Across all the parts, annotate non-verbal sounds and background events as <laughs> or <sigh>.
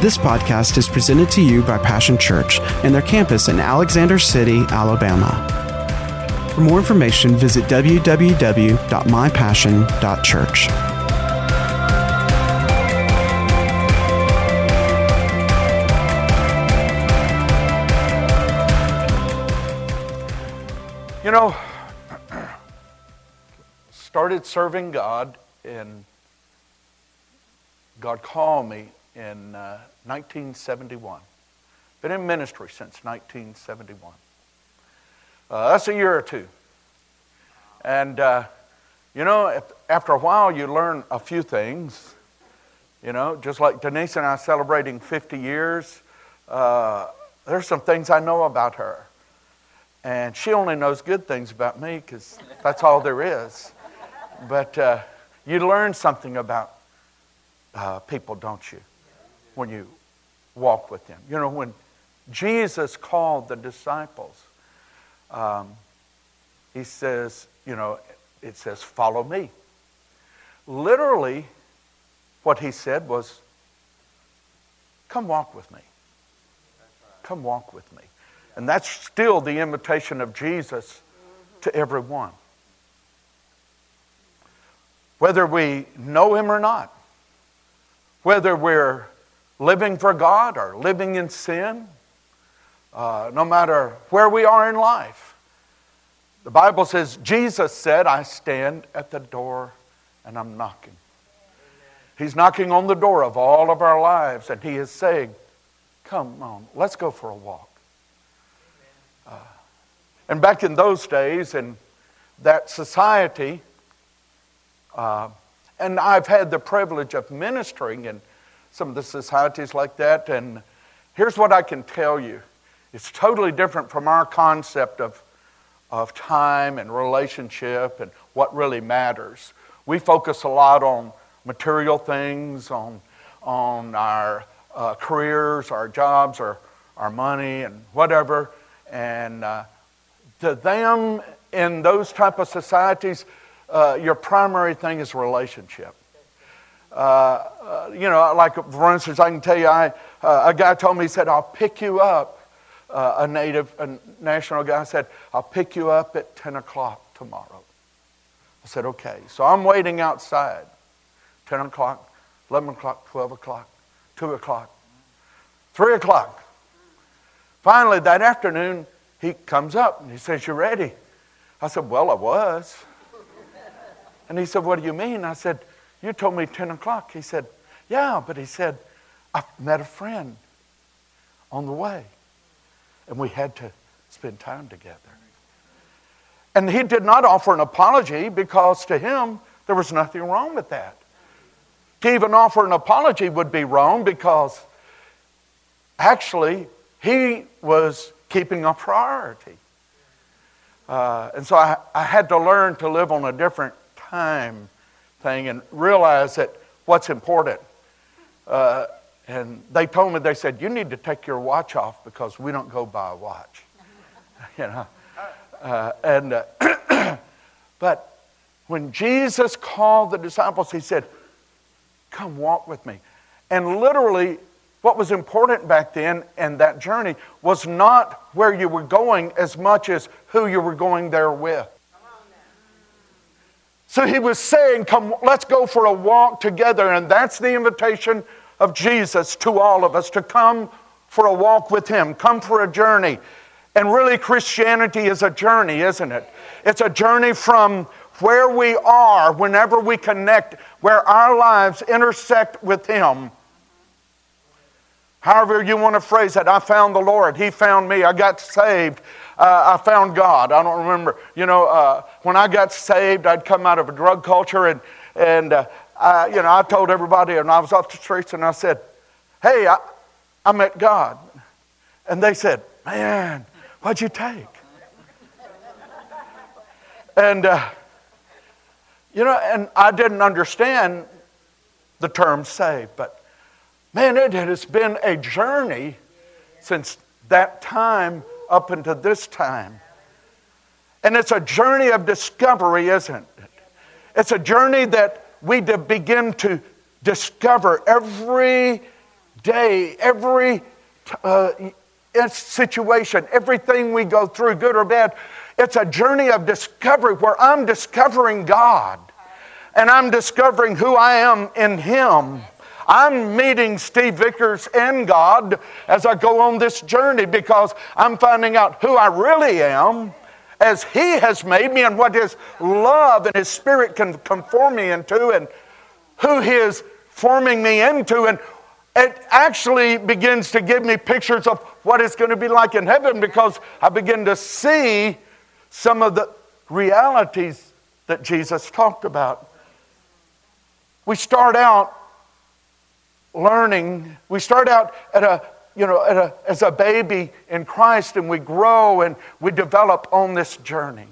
This podcast is presented to you by Passion Church and their campus in Alexander City, Alabama. For more information, visit www.mypassion.church. You know, started serving God and God called me in uh, 1971. Been in ministry since 1971. Uh, that's a year or two. And, uh, you know, after a while, you learn a few things. You know, just like Denise and I celebrating 50 years, uh, there's some things I know about her. And she only knows good things about me because that's all there is. But uh, you learn something about uh, people, don't you? When you walk with Him. You know, when Jesus called the disciples, um, he says, you know, it says, follow me. Literally, what he said was, come walk with me. Come walk with me. And that's still the invitation of Jesus to everyone. Whether we know him or not, whether we're living for God or living in sin, uh, no matter where we are in life. The Bible says, Jesus said, I stand at the door and I'm knocking. He's knocking on the door of all of our lives and He is saying, Come on, let's go for a walk. Uh, and back in those days, in that society, uh, and I've had the privilege of ministering in some of the societies like that. And here's what I can tell you it's totally different from our concept of, of time and relationship and what really matters. We focus a lot on material things, on, on our uh, careers, our jobs, our, our money, and whatever. And uh, to them, in those type of societies, uh, your primary thing is relationship. Uh, uh, you know, like for instance, I can tell you, I, uh, a guy told me, he said, I'll pick you up. Uh, a native, a national guy said, I'll pick you up at 10 o'clock tomorrow. I said, okay. So I'm waiting outside. 10 o'clock, 11 o'clock, 12 o'clock, 2 o'clock, 3 o'clock. Finally, that afternoon, he comes up and he says, "You're ready? I said, Well, I was. And he said, What do you mean? I said, You told me 10 o'clock. He said, Yeah, but he said, I met a friend on the way. And we had to spend time together. And he did not offer an apology because to him, there was nothing wrong with that. To even offer an apology would be wrong because actually he was keeping a priority. Uh, and so I, I had to learn to live on a different time thing and realize that what's important. Uh, and they told me, they said, you need to take your watch off because we don't go by a watch. <laughs> you know? Uh, and, uh, <clears throat> but when Jesus called the disciples, he said, come walk with me. And literally, what was important back then and that journey was not where you were going as much as who you were going there with. So he was saying, Come, let's go for a walk together. And that's the invitation of Jesus to all of us to come for a walk with him, come for a journey. And really, Christianity is a journey, isn't it? It's a journey from where we are whenever we connect, where our lives intersect with him. However, you want to phrase it, I found the Lord. He found me. I got saved uh, I found God. I don't remember. You know, uh, when I got saved, I'd come out of a drug culture, and and uh, I, you know, I told everybody, and I was off the streets, and I said, "Hey, I, I met God," and they said, "Man, what'd you take?" and uh, you know, and I didn't understand the term saved, but man, it has been a journey since that time up until this time. And it's a journey of discovery, isn't it? It's a journey that we begin to discover every day, every uh, situation, everything we go through, good or bad, it's a journey of discovery where I'm discovering God and I'm discovering who I am in Him. I'm meeting Steve Vickers and God as I go on this journey because I'm finding out who I really am as He has made me and what His love and His Spirit can conform me into and who He is forming me into. And it actually begins to give me pictures of what it's going to be like in heaven because I begin to see some of the realities that Jesus talked about. We start out learning, we start out at a you know, a, as a baby in Christ and we grow and we develop on this journey.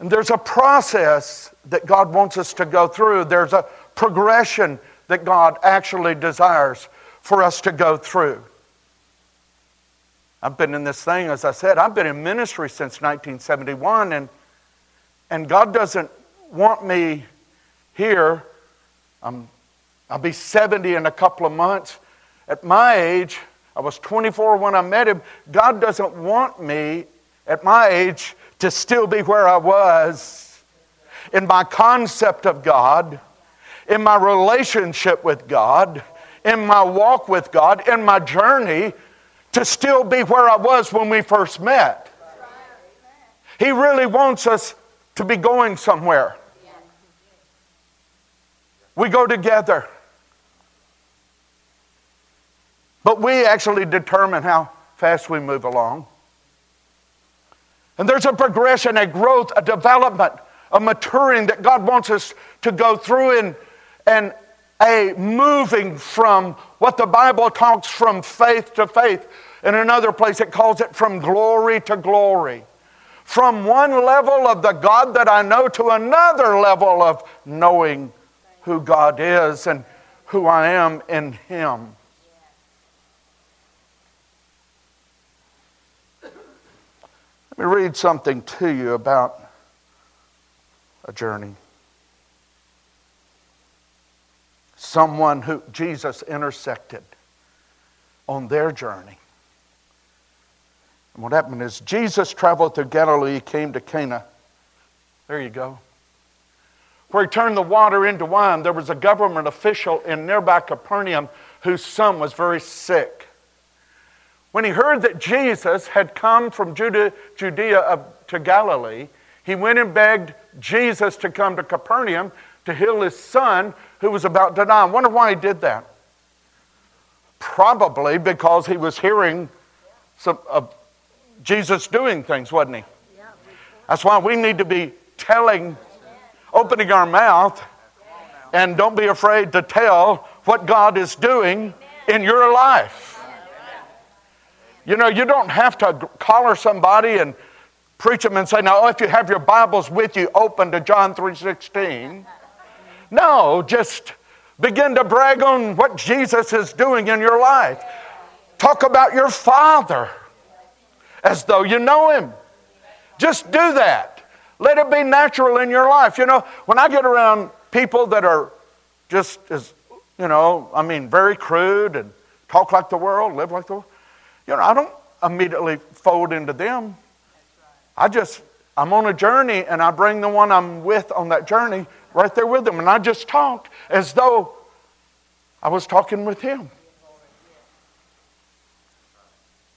And there's a process that God wants us to go through. There's a progression that God actually desires for us to go through. I've been in this thing, as I said, I've been in ministry since 1971, and, and God doesn't want me here. I'm, I'll be 70 in a couple of months. At my age, I was 24 when I met Him. God doesn't want me at my age to still be where I was in my concept of God, in my relationship with God, in my walk with God, in my journey to still be where I was when we first met. He really wants us to be going somewhere. We go together. But we actually determine how fast we move along. And there's a progression, a growth, a development, a maturing that God wants us to go through and, and a moving from what the Bible talks from faith to faith. In another place, it calls it from glory to glory. From one level of the God that I know to another level of knowing who God is and who I am in Him. Let me read something to you about a journey. someone who Jesus intersected on their journey. And what happened is Jesus traveled through Galilee, came to Cana. There you go. Where he turned the water into wine, there was a government official in nearby Capernaum whose son was very sick. When he heard that Jesus had come from Judea, Judea to Galilee, he went and begged Jesus to come to Capernaum to heal his son who was about to die. I wonder why he did that. Probably because he was hearing some, uh, Jesus doing things, wasn't he? That's why we need to be telling, opening our mouth, and don't be afraid to tell what God is doing in your life. You know, you don't have to collar somebody and preach them and say, now, if you have your Bibles with you, open to John 3.16. No, just begin to brag on what Jesus is doing in your life. Talk about your Father as though you know Him. Just do that. Let it be natural in your life. You know, when I get around people that are just as, you know, I mean, very crude and talk like the world, live like the world, you know, I don't immediately fold into them. I just, I'm on a journey and I bring the one I'm with on that journey right there with them. And I just talk as though I was talking with him.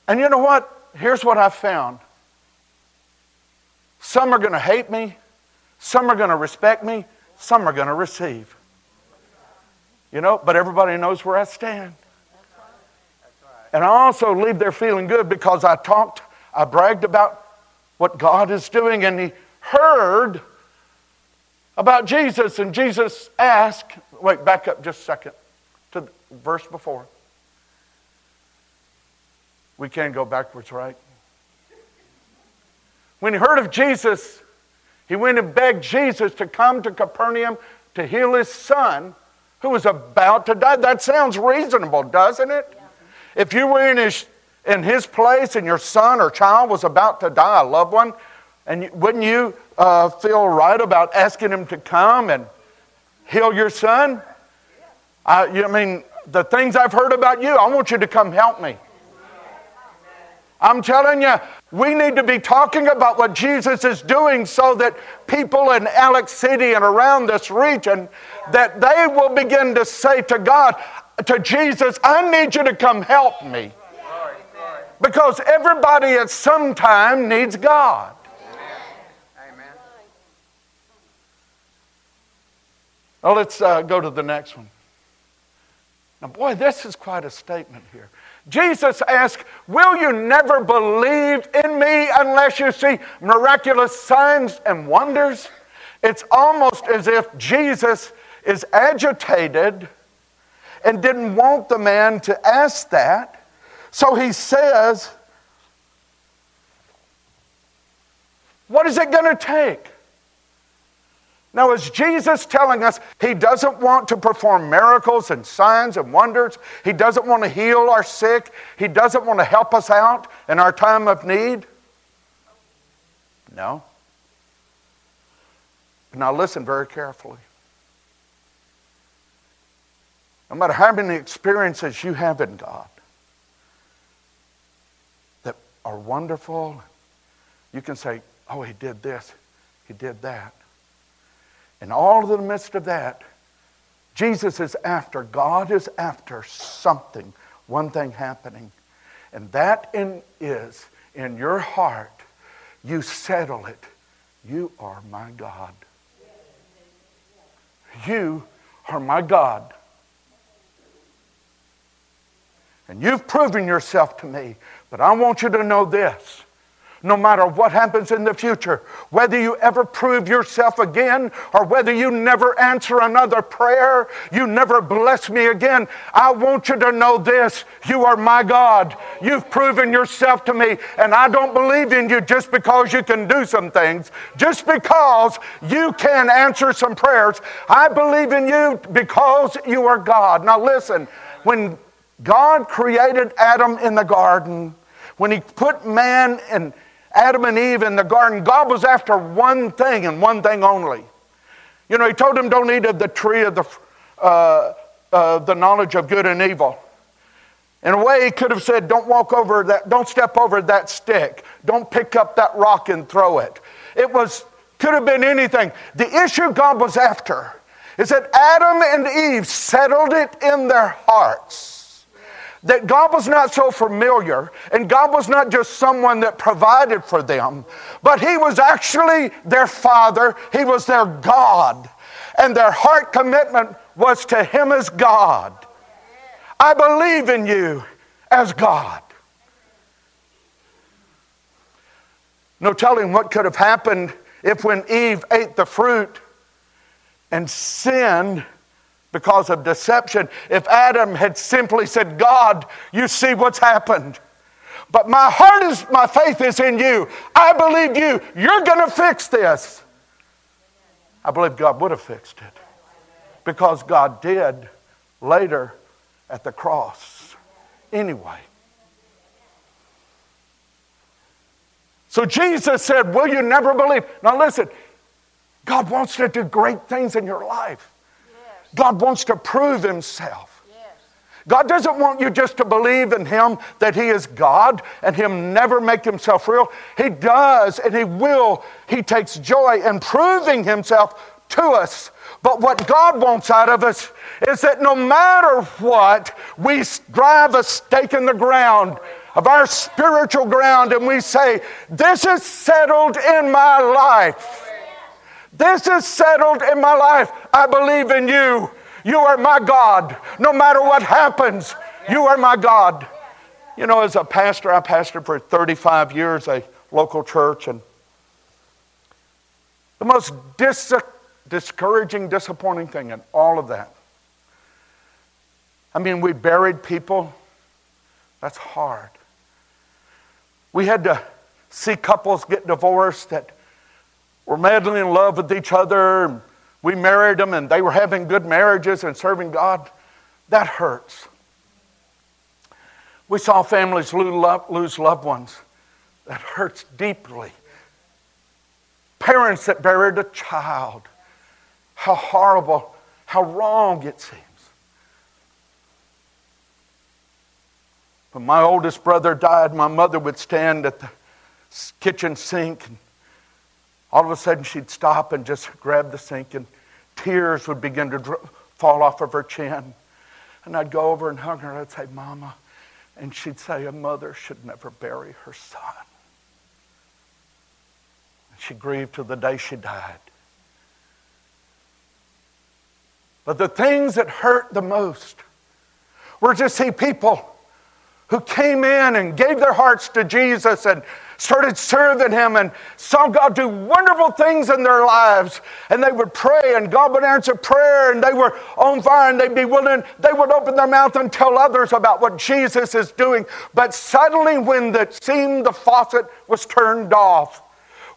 And you know what? Here's what I found some are going to hate me, some are going to respect me, some are going to receive. You know, but everybody knows where I stand. And I also leave there feeling good because I talked, I bragged about what God is doing, and He heard about Jesus, and Jesus asked, wait, back up just a second to the verse before. We can't go backwards, right? When he heard of Jesus, he went and begged Jesus to come to Capernaum to heal his son who was about to die. That sounds reasonable, doesn't it? If you were in his, in his place and your son or child was about to die, a loved one, and wouldn't you uh, feel right about asking him to come and heal your son? I, you, I mean, the things I've heard about you, I want you to come help me. I'm telling you, we need to be talking about what Jesus is doing so that people in Alex City and around this region that they will begin to say to God, to Jesus, I need you to come help me. Because everybody at some time needs God. Amen. Well, let's uh, go to the next one. Now, boy, this is quite a statement here. Jesus asked, Will you never believe in me unless you see miraculous signs and wonders? It's almost as if Jesus is agitated and didn't want the man to ask that. So he says, What is it going to take? Now, is Jesus telling us he doesn't want to perform miracles and signs and wonders? He doesn't want to heal our sick? He doesn't want to help us out in our time of need? No. Now, listen very carefully. No matter how many experiences you have in God, that are wonderful. You can say, oh, he did this, he did that. In all of the midst of that, Jesus is after, God is after something, one thing happening. And that in, is in your heart, you settle it. You are my God. You are my God. And you've proven yourself to me. But I want you to know this no matter what happens in the future, whether you ever prove yourself again or whether you never answer another prayer, you never bless me again, I want you to know this you are my God. You've proven yourself to me, and I don't believe in you just because you can do some things, just because you can answer some prayers. I believe in you because you are God. Now, listen, when God created Adam in the garden, when he put man and Adam and Eve in the garden, God was after one thing and one thing only. You know, he told them, don't eat of the tree of the, uh, uh, the knowledge of good and evil. In a way, he could have said, don't walk over that, don't step over that stick. Don't pick up that rock and throw it. It was, could have been anything. The issue God was after is that Adam and Eve settled it in their hearts that God was not so familiar, and God was not just someone that provided for them, but He was actually their Father, He was their God, and their heart commitment was to Him as God. I believe in you as God. No telling what could have happened if, when Eve ate the fruit and sinned, because of deception. If Adam had simply said, God, you see what's happened. But my heart is, my faith is in you. I believe you. You're going to fix this. I believe God would have fixed it. Because God did later at the cross. Anyway. So Jesus said, Will you never believe? Now listen, God wants to do great things in your life. God wants to prove himself. God doesn't want you just to believe in Him that He is God and Him never make Himself real. He does and He will. He takes joy in proving Himself to us. But what God wants out of us is that no matter what, we drive a stake in the ground of our spiritual ground and we say, This is settled in my life. This is settled in my life. I believe in you. You are my God. No matter what happens, you are my God. You know, as a pastor, I pastored for 35 years a local church, and the most dis- discouraging, disappointing thing in all of that. I mean, we buried people. That's hard. We had to see couples get divorced that were madly in love with each other. We married them and they were having good marriages and serving God. That hurts. We saw families lose loved ones. That hurts deeply. Parents that buried a child. How horrible, how wrong it seems. When my oldest brother died, my mother would stand at the kitchen sink and all of a sudden, she'd stop and just grab the sink, and tears would begin to fall off of her chin. And I'd go over and hug her, and I'd say, Mama. And she'd say, A mother should never bury her son. And she grieved till the day she died. But the things that hurt the most were to see people who came in and gave their hearts to Jesus and started serving Him and saw God do wonderful things in their lives. And they would pray, and God would answer prayer, and they were on fire, and they'd be willing, they would open their mouth and tell others about what Jesus is doing. But suddenly, when it seemed the faucet was turned off,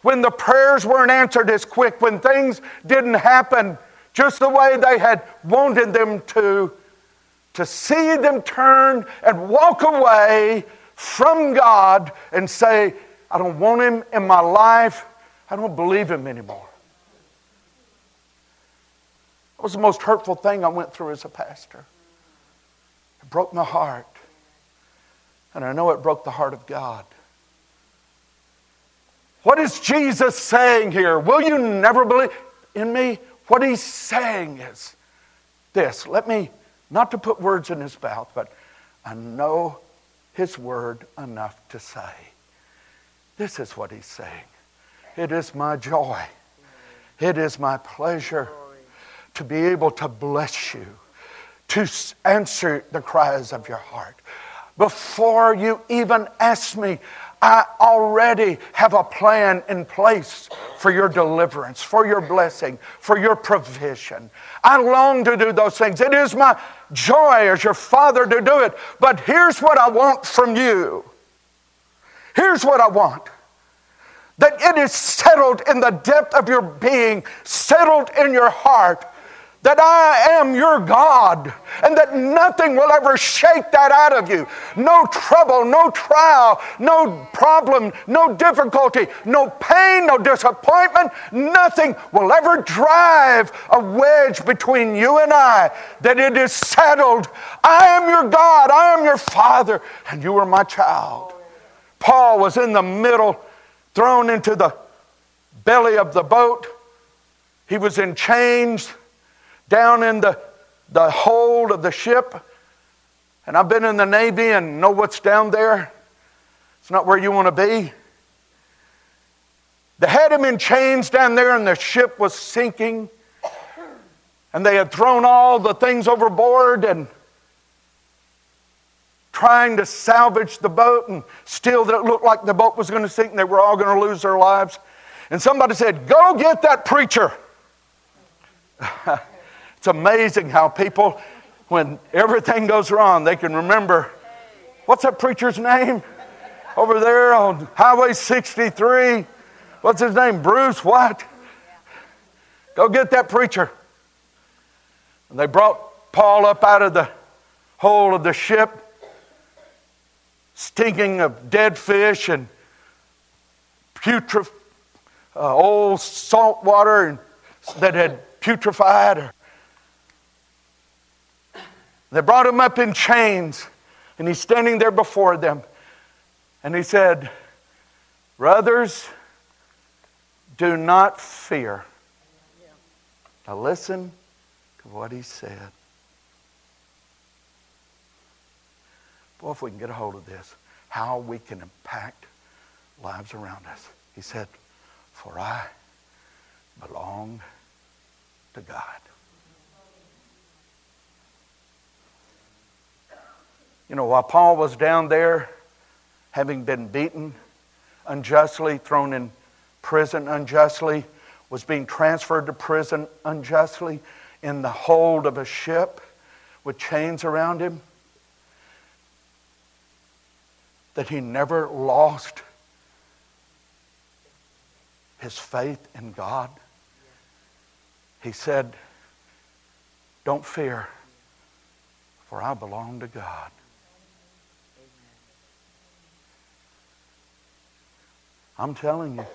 when the prayers weren't answered as quick, when things didn't happen just the way they had wanted them to, to see them turn and walk away from God and say, I don't want him in my life. I don't believe him anymore. It was the most hurtful thing I went through as a pastor. It broke my heart. And I know it broke the heart of God. What is Jesus saying here? Will you never believe in me? What he's saying is this. Let me, not to put words in his mouth, but I know his word enough to say. This is what he's saying. It is my joy. It is my pleasure to be able to bless you, to answer the cries of your heart. Before you even ask me, I already have a plan in place for your deliverance, for your blessing, for your provision. I long to do those things. It is my joy as your father to do it. But here's what I want from you. Here's what I want that it is settled in the depth of your being, settled in your heart that I am your God and that nothing will ever shake that out of you. No trouble, no trial, no problem, no difficulty, no pain, no disappointment, nothing will ever drive a wedge between you and I. That it is settled. I am your God, I am your Father, and you are my child. Paul was in the middle, thrown into the belly of the boat. He was in chains down in the, the hold of the ship. And I've been in the Navy and know what's down there. It's not where you want to be. They had him in chains down there, and the ship was sinking. And they had thrown all the things overboard and trying to salvage the boat, and still that it looked like the boat was going to sink and they were all going to lose their lives. And somebody said, Go get that preacher. <laughs> It's amazing how people, when everything goes wrong, they can remember what's that preacher's name <laughs> over there on Highway 63? What's his name? Bruce, what? Go get that preacher. And they brought Paul up out of the hole of the ship, stinking of dead fish and putrid, uh, old salt water that had putrefied or they brought him up in chains, and he's standing there before them. And he said, Brothers, do not fear. Now listen to what he said. Boy, if we can get a hold of this, how we can impact lives around us. He said, For I belong to God. You know, while Paul was down there, having been beaten unjustly, thrown in prison unjustly, was being transferred to prison unjustly in the hold of a ship with chains around him, that he never lost his faith in God. He said, Don't fear, for I belong to God. I'm telling you.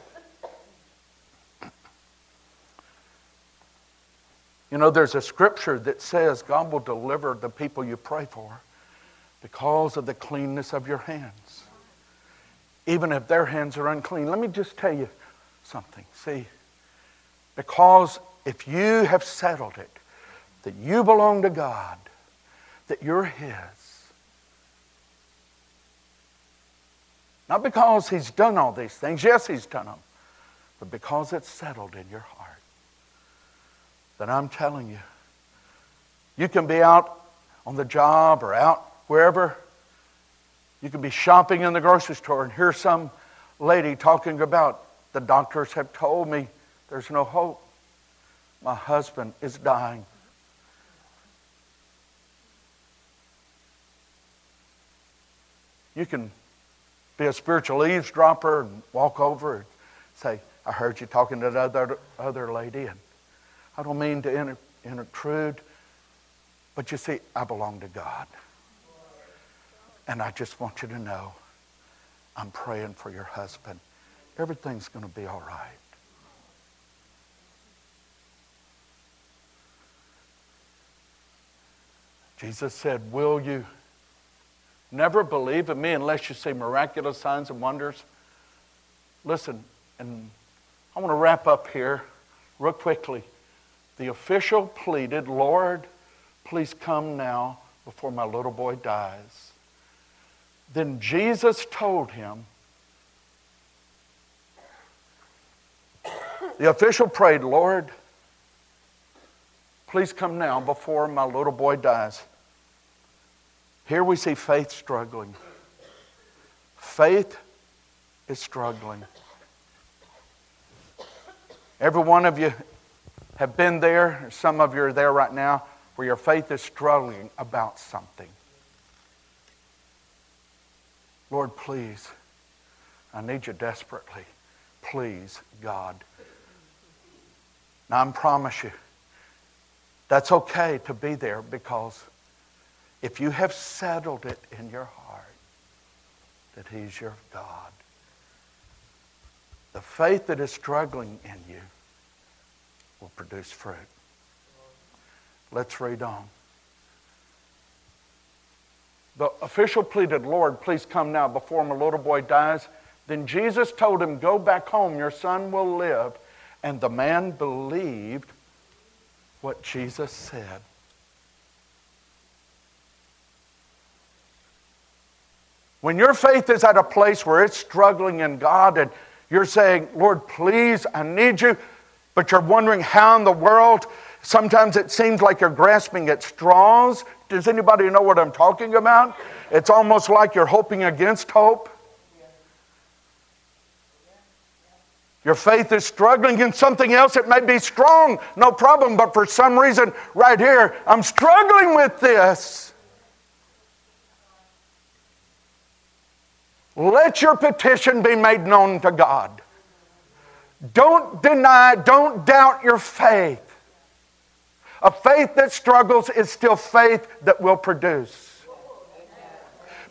You know, there's a scripture that says God will deliver the people you pray for. Because of the cleanness of your hands. Even if their hands are unclean. Let me just tell you something. See, because if you have settled it, that you belong to God, that you're His, not because He's done all these things, yes, He's done them, but because it's settled in your heart, then I'm telling you, you can be out on the job or out wherever. You can be shopping in the grocery store and hear some lady talking about the doctors have told me there's no hope. My husband is dying. You can be a spiritual eavesdropper and walk over and say, I heard you talking to that other, other lady, and I don't mean to intrude, but you see, I belong to God. And I just want you to know I'm praying for your husband. Everything's going to be all right. Jesus said, Will you never believe in me unless you see miraculous signs and wonders? Listen, and I want to wrap up here real quickly. The official pleaded, Lord, please come now before my little boy dies. Then Jesus told him, the official prayed, Lord, please come now before my little boy dies. Here we see faith struggling. Faith is struggling. Every one of you have been there. Some of you are there right now where your faith is struggling about something. Lord, please, I need you desperately. Please, God. Now, I promise you, that's okay to be there because if you have settled it in your heart that He's your God, the faith that is struggling in you will produce fruit. Let's read on. The official pleaded, Lord, please come now before my little boy dies. Then Jesus told him, Go back home, your son will live. And the man believed what Jesus said. When your faith is at a place where it's struggling in God and you're saying, Lord, please, I need you, but you're wondering how in the world, sometimes it seems like you're grasping at straws. Does anybody know what I'm talking about? It's almost like you're hoping against hope. Your faith is struggling in something else. It may be strong, no problem, but for some reason, right here, I'm struggling with this. Let your petition be made known to God. Don't deny, don't doubt your faith. A faith that struggles is still faith that will produce.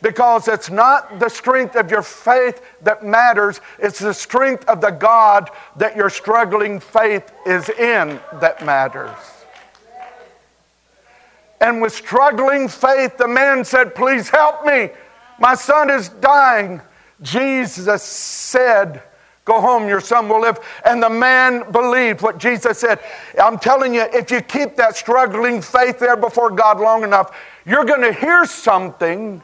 Because it's not the strength of your faith that matters, it's the strength of the God that your struggling faith is in that matters. And with struggling faith, the man said, Please help me. My son is dying. Jesus said, Go home, your son will live. And the man believed what Jesus said. I'm telling you, if you keep that struggling faith there before God long enough, you're going to hear something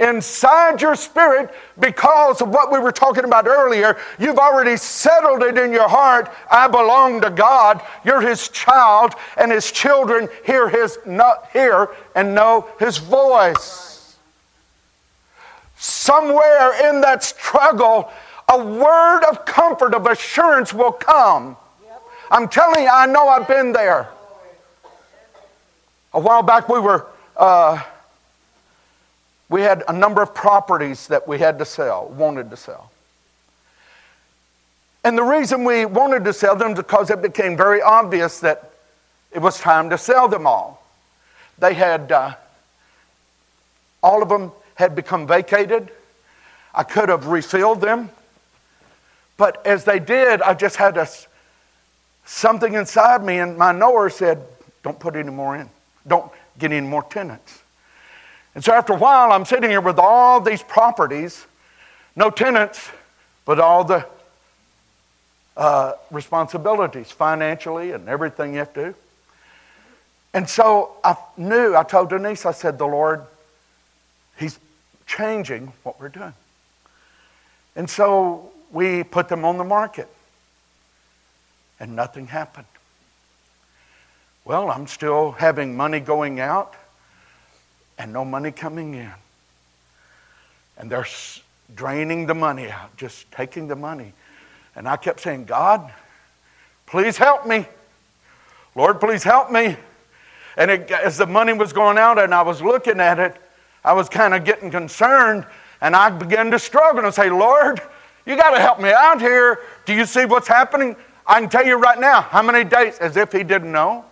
inside your spirit because of what we were talking about earlier. You've already settled it in your heart. I belong to God. You're His child, and His children hear His not hear and know His voice somewhere in that struggle, a word of comfort, of assurance will come. I'm telling you, I know I've been there. A while back, we were. Uh, we had a number of properties that we had to sell, wanted to sell. And the reason we wanted to sell them is because it became very obvious that it was time to sell them all. They had, uh, all of them had become vacated. I could have refilled them. But as they did, I just had a, something inside me, and my knower said, Don't put any more in. Don't get any more tenants. And so after a while, I'm sitting here with all these properties, no tenants, but all the uh, responsibilities financially and everything you have to do. And so I knew, I told Denise, I said, the Lord, He's changing what we're doing. And so we put them on the market, and nothing happened. Well, I'm still having money going out and no money coming in. And they're draining the money out, just taking the money. And I kept saying, God, please help me. Lord, please help me. And it, as the money was going out and I was looking at it, I was kind of getting concerned and I began to struggle and say, Lord, you got to help me out here. Do you see what's happening? I can tell you right now how many days, as if he didn't know.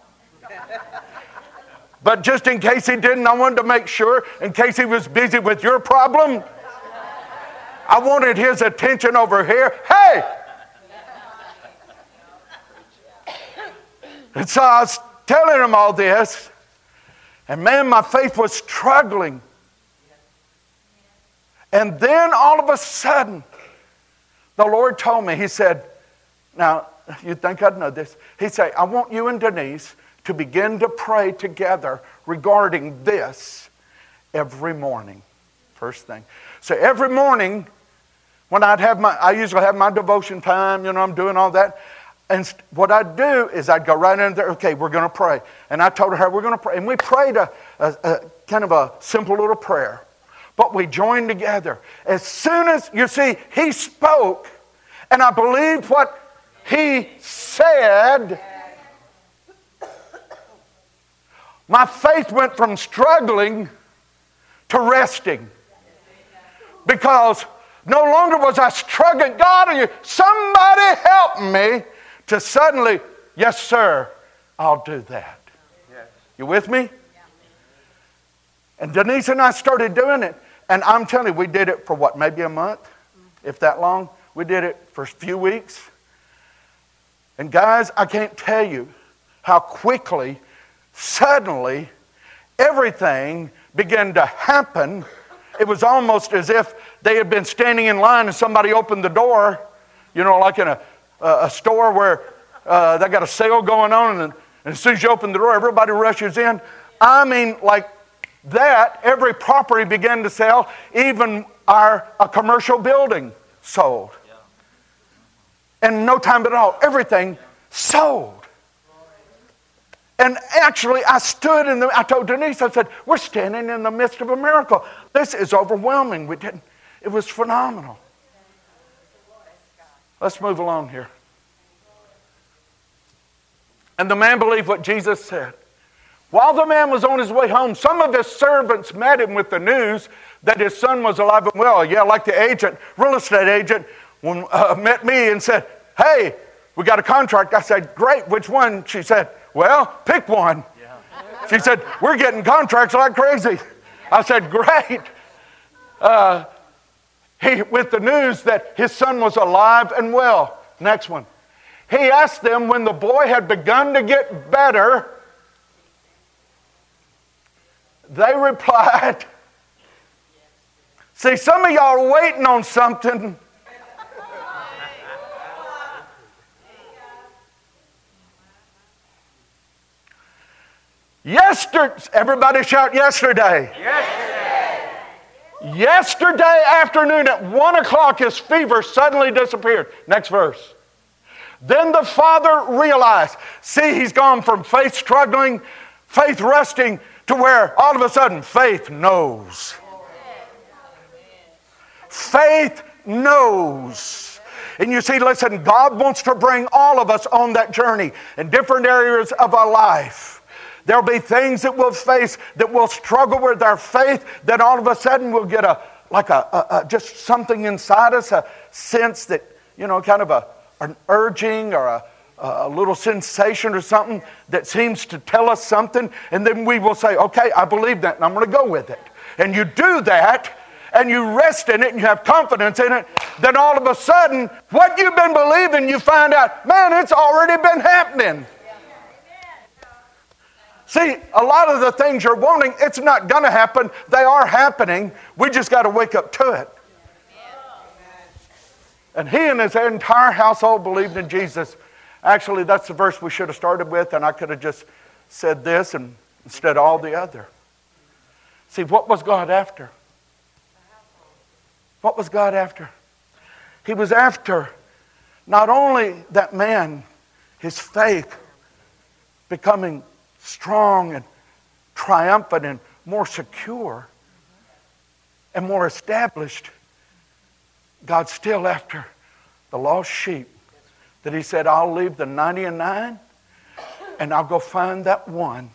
<laughs> but just in case he didn't, I wanted to make sure, in case he was busy with your problem, I wanted his attention over here. Hey! <laughs> And so I was telling him all this, and man, my faith was struggling. And then all of a sudden, the Lord told me, He said, Now, you'd think I'd know this. He said, I want you and Denise to begin to pray together regarding this every morning. First thing. So every morning, when I'd have my, I usually have my devotion time, you know, I'm doing all that. And what I'd do is I'd go right in there, okay, we're going to pray. And I told her, we're going to pray. And we prayed a, a, a kind of a simple little prayer. But we joined together. As soon as, you see, he spoke, and I believed what he said. My faith went from struggling to resting. Because no longer was I struggling. God, are you, somebody help me to suddenly, yes, sir, I'll do that. You with me? And Denise and I started doing it. And I'm telling you, we did it for what, maybe a month, if that long? We did it for a few weeks. And guys, I can't tell you how quickly, suddenly, everything began to happen. It was almost as if they had been standing in line and somebody opened the door, you know, like in a, a store where uh, they got a sale going on, and, and as soon as you open the door, everybody rushes in. I mean, like that, every property began to sell, even our a commercial building sold. And no time at all, everything sold. And actually, I stood in the, I told Denise, I said, we're standing in the midst of a miracle. This is overwhelming. We didn't, it was phenomenal. Let's move along here. And the man believed what Jesus said. While the man was on his way home, some of his servants met him with the news that his son was alive and well. Yeah, like the agent, real estate agent, when, uh, met me and said, Hey, we got a contract. I said, Great, which one? She said, Well, pick one. Yeah. She said, We're getting contracts like crazy. I said, Great. Uh, he, with the news that his son was alive and well. Next one. He asked them when the boy had begun to get better they <laughs> replied, See, some of y'all are waiting on something. Yesterday, everybody shout yesterday. Yesterday. Yesterday afternoon at one o'clock, his fever suddenly disappeared. Next verse. Then the father realized see, he's gone from faith struggling, faith resting, to where all of a sudden faith knows. Faith knows. And you see, listen, God wants to bring all of us on that journey in different areas of our life. There'll be things that we'll face that we'll struggle with our faith, that all of a sudden we'll get a like a, a, a just something inside us, a sense that, you know, kind of a an urging or a, a little sensation or something that seems to tell us something, and then we will say, Okay, I believe that, and I'm going to go with it. And you do that, and you rest in it, and you have confidence in it, then all of a sudden, what you've been believing, you find out, man, it's already been happening. See, a lot of the things you're wanting, it's not going to happen. They are happening. We just got to wake up to it. And he and his entire household believed in Jesus. Actually, that's the verse we should have started with, and I could have just said this and instead all the other. See, what was God after? What was God after? He was after not only that man, his faith becoming strong and triumphant and more secure and more established, God's still after the lost sheep that he said, I'll leave the 99 and I'll go find that one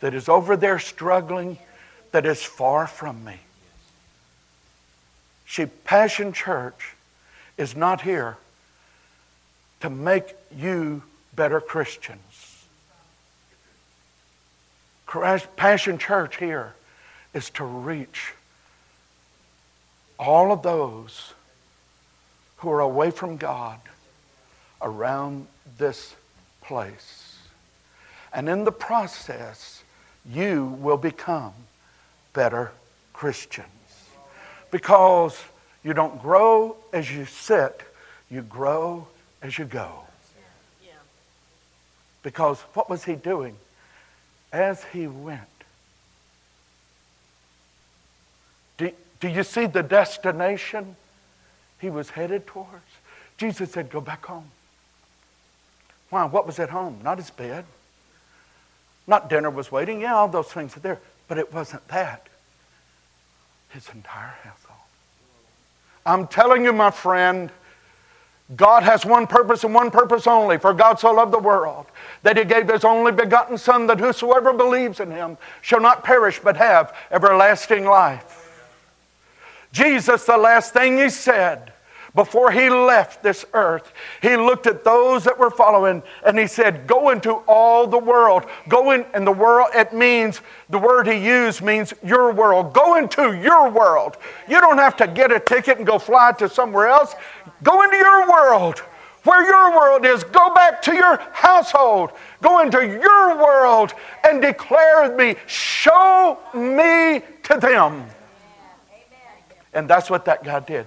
that is over there struggling, that is far from me. See, Passion Church is not here to make you better Christians. Passion Church here is to reach all of those who are away from God around this place. And in the process, you will become better Christians. Because you don't grow as you sit, you grow as you go. Because what was he doing? As he went, do, do you see the destination he was headed towards? Jesus said, Go back home. Why? What was at home? Not his bed. Not dinner was waiting. Yeah, all those things are there. But it wasn't that. His entire household. I'm telling you, my friend, God has one purpose and one purpose only. For God so loved the world that he gave his only begotten Son, that whosoever believes in him shall not perish but have everlasting life. Jesus, the last thing he said before he left this earth, he looked at those that were following and he said, Go into all the world. Go in, and the world, it means, the word he used means your world. Go into your world. You don't have to get a ticket and go fly to somewhere else. Go into your world. Where your world is, go back to your household. Go into your world and declare me. Show me to them. Amen. And that's what that guy did.